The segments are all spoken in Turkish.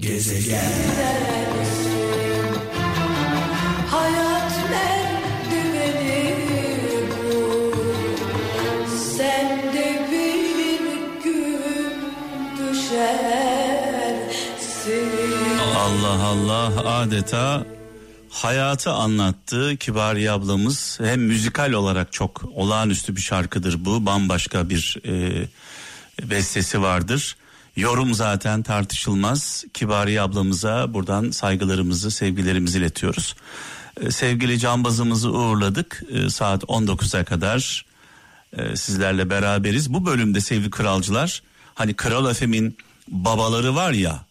Gezegen Allah Allah adeta hayatı anlattı Kibariye ablamız. Hem müzikal olarak çok olağanüstü bir şarkıdır bu. Bambaşka bir e, bestesi vardır. Yorum zaten tartışılmaz. Kibariye ablamıza buradan saygılarımızı, sevgilerimizi iletiyoruz. E, sevgili cambazımızı uğurladık. E, saat 19'a kadar e, sizlerle beraberiz. Bu bölümde sevgili kralcılar hani Kral Efem'in babaları var ya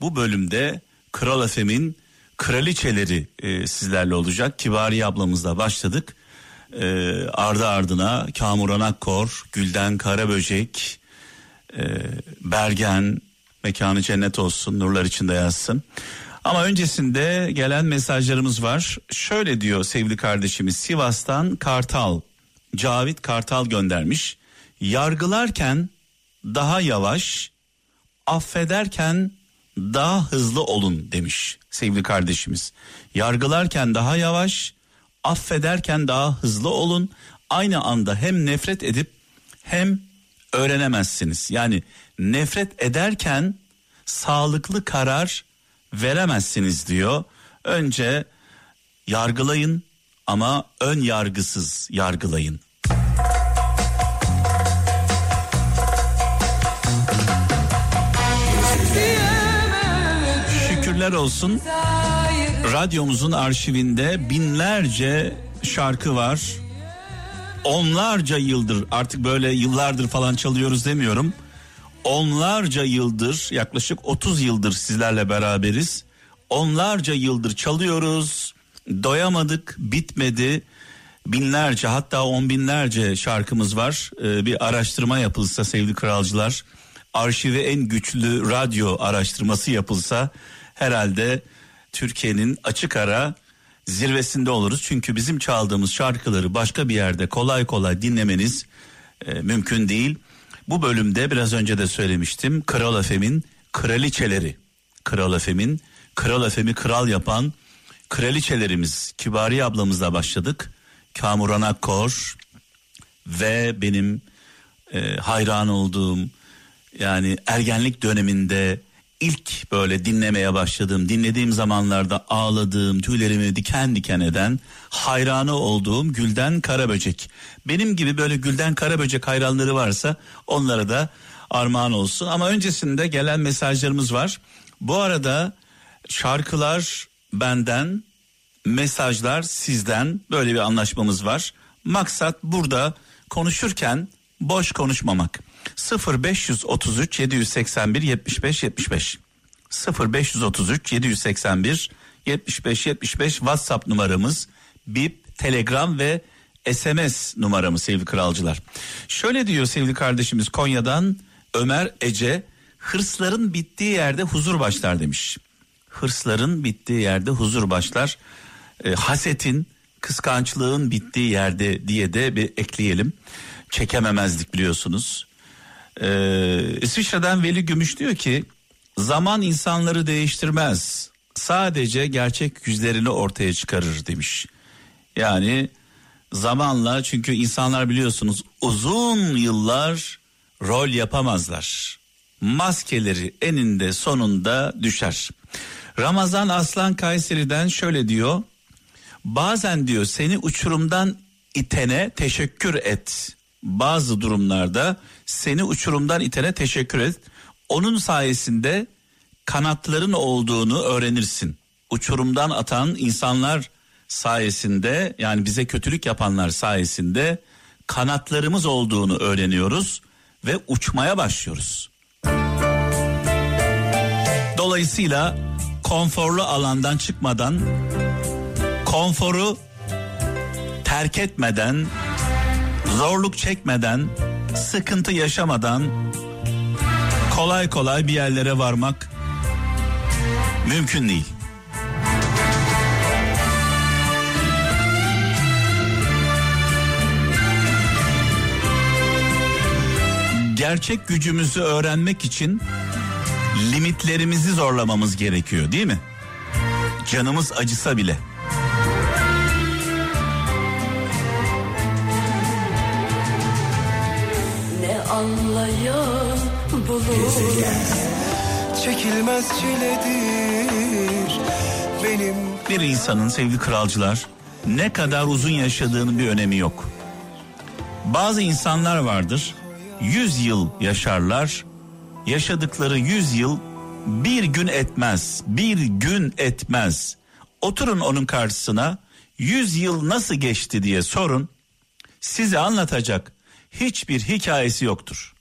bu bölümde Kral Efem'in kraliçeleri e, sizlerle olacak. Kibariye ablamızla başladık. E, ardı ardına Kamuran Akkor, Gülden Karaböcek, e, Bergen, mekanı cennet olsun, nurlar içinde yazsın. Ama öncesinde gelen mesajlarımız var. Şöyle diyor sevgili kardeşimiz Sivas'tan Kartal, Cavit Kartal göndermiş. Yargılarken daha yavaş, affederken daha hızlı olun demiş sevgili kardeşimiz. Yargılarken daha yavaş, affederken daha hızlı olun. Aynı anda hem nefret edip hem öğrenemezsiniz. Yani nefret ederken sağlıklı karar veremezsiniz diyor. Önce yargılayın ama ön yargısız yargılayın. Şükürler olsun. Radyomuzun arşivinde binlerce şarkı var. Onlarca yıldır artık böyle yıllardır falan çalıyoruz demiyorum. Onlarca yıldır yaklaşık 30 yıldır sizlerle beraberiz. Onlarca yıldır çalıyoruz. Doyamadık, bitmedi. Binlerce hatta on binlerce şarkımız var. Ee, bir araştırma yapılsa sevgili kralcılar, arşivi en güçlü radyo araştırması yapılsa herhalde Türkiye'nin açık ara zirvesinde oluruz. Çünkü bizim çaldığımız şarkıları başka bir yerde kolay kolay dinlemeniz e, mümkün değil. Bu bölümde biraz önce de söylemiştim. Kral Efem'in kraliçeleri. Kral Efem'in Kral Efem'i kral yapan kraliçelerimiz Kibari ablamızla başladık. Kamuran Akkor ve benim e, hayran olduğum yani ergenlik döneminde ilk böyle dinlemeye başladığım, dinlediğim zamanlarda ağladığım, tüylerimi diken diken eden, hayranı olduğum Gülden Karaböcek. Benim gibi böyle Gülden Karaböcek hayranları varsa onlara da armağan olsun. Ama öncesinde gelen mesajlarımız var. Bu arada şarkılar benden, mesajlar sizden böyle bir anlaşmamız var. Maksat burada konuşurken boş konuşmamak. 0533 781 75 75 0533 781 75 75 WhatsApp numaramız, bip, telegram ve SMS numaramız sevgili kralcılar. Şöyle diyor sevgili kardeşimiz Konya'dan Ömer Ece, hırsların bittiği yerde huzur başlar demiş. Hırsların bittiği yerde huzur başlar. E, hasetin, kıskançlığın bittiği yerde diye de bir ekleyelim. Çekememezlik biliyorsunuz. Ee, İsviçre'den Veli Gümüş diyor ki zaman insanları değiştirmez sadece gerçek yüzlerini ortaya çıkarır demiş. Yani zamanla çünkü insanlar biliyorsunuz uzun yıllar rol yapamazlar. Maskeleri eninde sonunda düşer. Ramazan Aslan Kayseri'den şöyle diyor. Bazen diyor seni uçurumdan itene teşekkür et. Bazı durumlarda seni uçurumdan itene teşekkür et. Onun sayesinde kanatların olduğunu öğrenirsin. Uçurumdan atan insanlar sayesinde yani bize kötülük yapanlar sayesinde kanatlarımız olduğunu öğreniyoruz ve uçmaya başlıyoruz. Dolayısıyla konforlu alandan çıkmadan konforu terk etmeden zorluk çekmeden sıkıntı yaşamadan kolay kolay bir yerlere varmak mümkün değil. Gerçek gücümüzü öğrenmek için limitlerimizi zorlamamız gerekiyor değil mi? Canımız acısa bile. Anlayan bulur Çekilmez çiledir benim Bir insanın sevgili kralcılar ne kadar uzun yaşadığının bir önemi yok. Bazı insanlar vardır 100 yıl yaşarlar. Yaşadıkları 100 yıl bir gün etmez. Bir gün etmez. Oturun onun karşısına 100 yıl nasıl geçti diye sorun. Size anlatacak hiçbir hikayesi yoktur.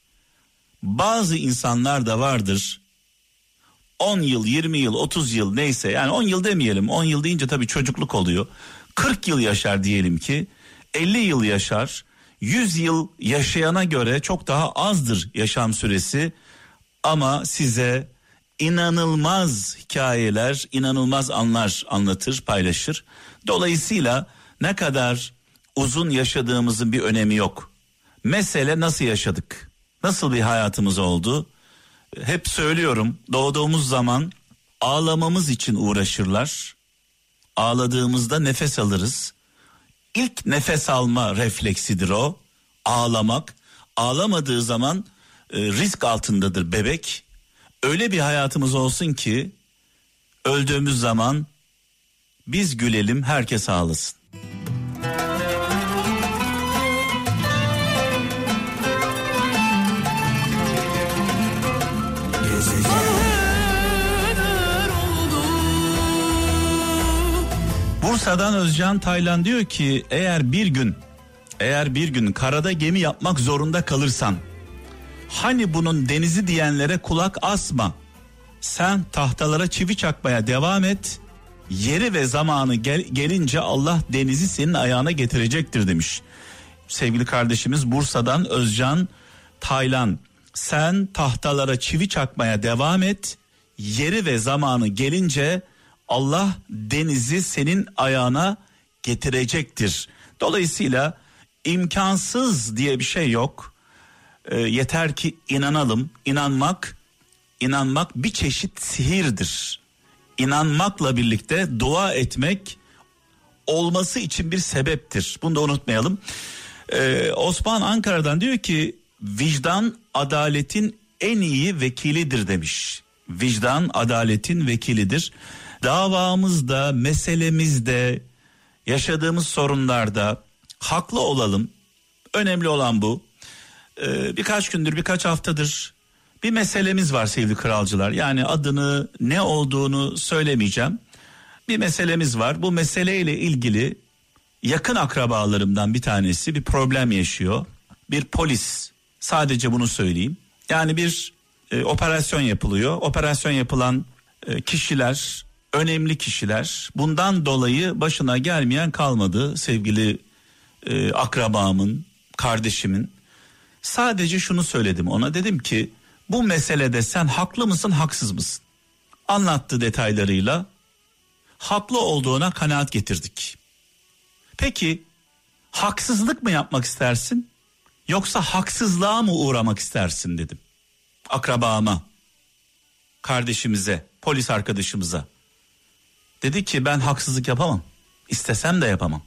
Bazı insanlar da vardır 10 yıl, 20 yıl, 30 yıl neyse yani 10 yıl demeyelim. 10 yıl deyince tabii çocukluk oluyor. 40 yıl yaşar diyelim ki. 50 yıl yaşar. 100 yıl yaşayana göre çok daha azdır yaşam süresi. Ama size inanılmaz hikayeler, inanılmaz anlar anlatır, paylaşır. Dolayısıyla ne kadar uzun yaşadığımızın bir önemi yok. Mesele nasıl yaşadık? Nasıl bir hayatımız oldu? hep söylüyorum doğduğumuz zaman ağlamamız için uğraşırlar. Ağladığımızda nefes alırız. İlk nefes alma refleksidir o. Ağlamak. Ağlamadığı zaman e, risk altındadır bebek. Öyle bir hayatımız olsun ki öldüğümüz zaman biz gülelim herkes ağlasın. Bursa'dan Özcan Taylan diyor ki eğer bir gün eğer bir gün karada gemi yapmak zorunda kalırsan hani bunun denizi diyenlere kulak asma. Sen tahtalara çivi çakmaya devam et. Yeri ve zamanı gel, gelince Allah denizi senin ayağına getirecektir demiş. Sevgili kardeşimiz Bursa'dan Özcan Taylan sen tahtalara çivi çakmaya devam et. Yeri ve zamanı gelince Allah denizi senin ayağına getirecektir. Dolayısıyla imkansız diye bir şey yok. E, yeter ki inanalım. İnanmak, inanmak bir çeşit sihirdir. İnanmakla birlikte dua etmek olması için bir sebeptir. Bunu da unutmayalım. Ee, Osman Ankara'dan diyor ki vicdan adaletin en iyi vekilidir demiş. Vicdan adaletin vekilidir davamızda, meselemizde, yaşadığımız sorunlarda haklı olalım. Önemli olan bu. Ee, birkaç gündür, birkaç haftadır bir meselemiz var sevgili kralcılar. Yani adını, ne olduğunu söylemeyeceğim. Bir meselemiz var. Bu meseleyle ilgili yakın akrabalarımdan bir tanesi bir problem yaşıyor. Bir polis sadece bunu söyleyeyim. Yani bir e, operasyon yapılıyor. Operasyon yapılan e, kişiler önemli kişiler. Bundan dolayı başına gelmeyen kalmadı sevgili e, akrabamın, kardeşimin. Sadece şunu söyledim ona dedim ki bu meselede sen haklı mısın haksız mısın? Anlattı detaylarıyla. Haklı olduğuna kanaat getirdik. Peki haksızlık mı yapmak istersin? Yoksa haksızlığa mı uğramak istersin dedim. Akrabama, kardeşimize, polis arkadaşımıza. Dedi ki ben haksızlık yapamam. İstesem de yapamam.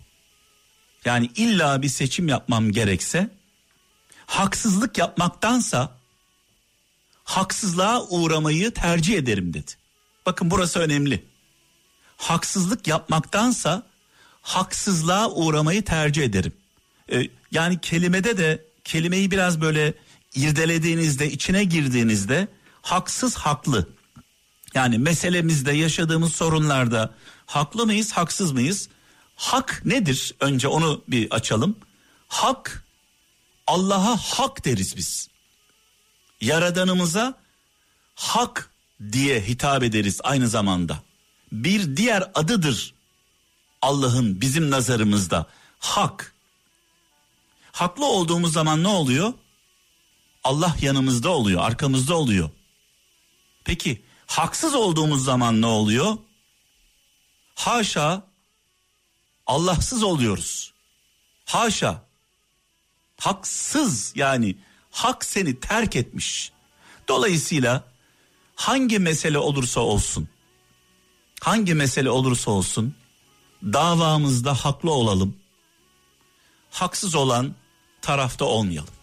Yani illa bir seçim yapmam gerekse haksızlık yapmaktansa haksızlığa uğramayı tercih ederim dedi. Bakın burası önemli. Haksızlık yapmaktansa haksızlığa uğramayı tercih ederim. Ee, yani kelimede de kelimeyi biraz böyle irdelediğinizde, içine girdiğinizde haksız haklı yani meselemizde yaşadığımız sorunlarda haklı mıyız, haksız mıyız? Hak nedir? Önce onu bir açalım. Hak Allah'a hak deriz biz. Yaradanımıza hak diye hitap ederiz aynı zamanda. Bir diğer adıdır Allah'ın bizim nazarımızda hak. Haklı olduğumuz zaman ne oluyor? Allah yanımızda oluyor, arkamızda oluyor. Peki haksız olduğumuz zaman ne oluyor? Haşa Allahsız oluyoruz. Haşa. Haksız yani hak seni terk etmiş. Dolayısıyla hangi mesele olursa olsun hangi mesele olursa olsun davamızda haklı olalım. Haksız olan tarafta olmayalım.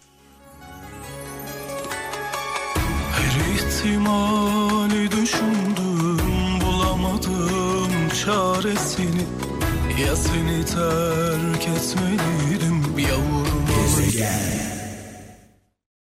İhtimali düşündüm bulamadım çaresini. Ya seni terk etmeliydim ya vurmalıydım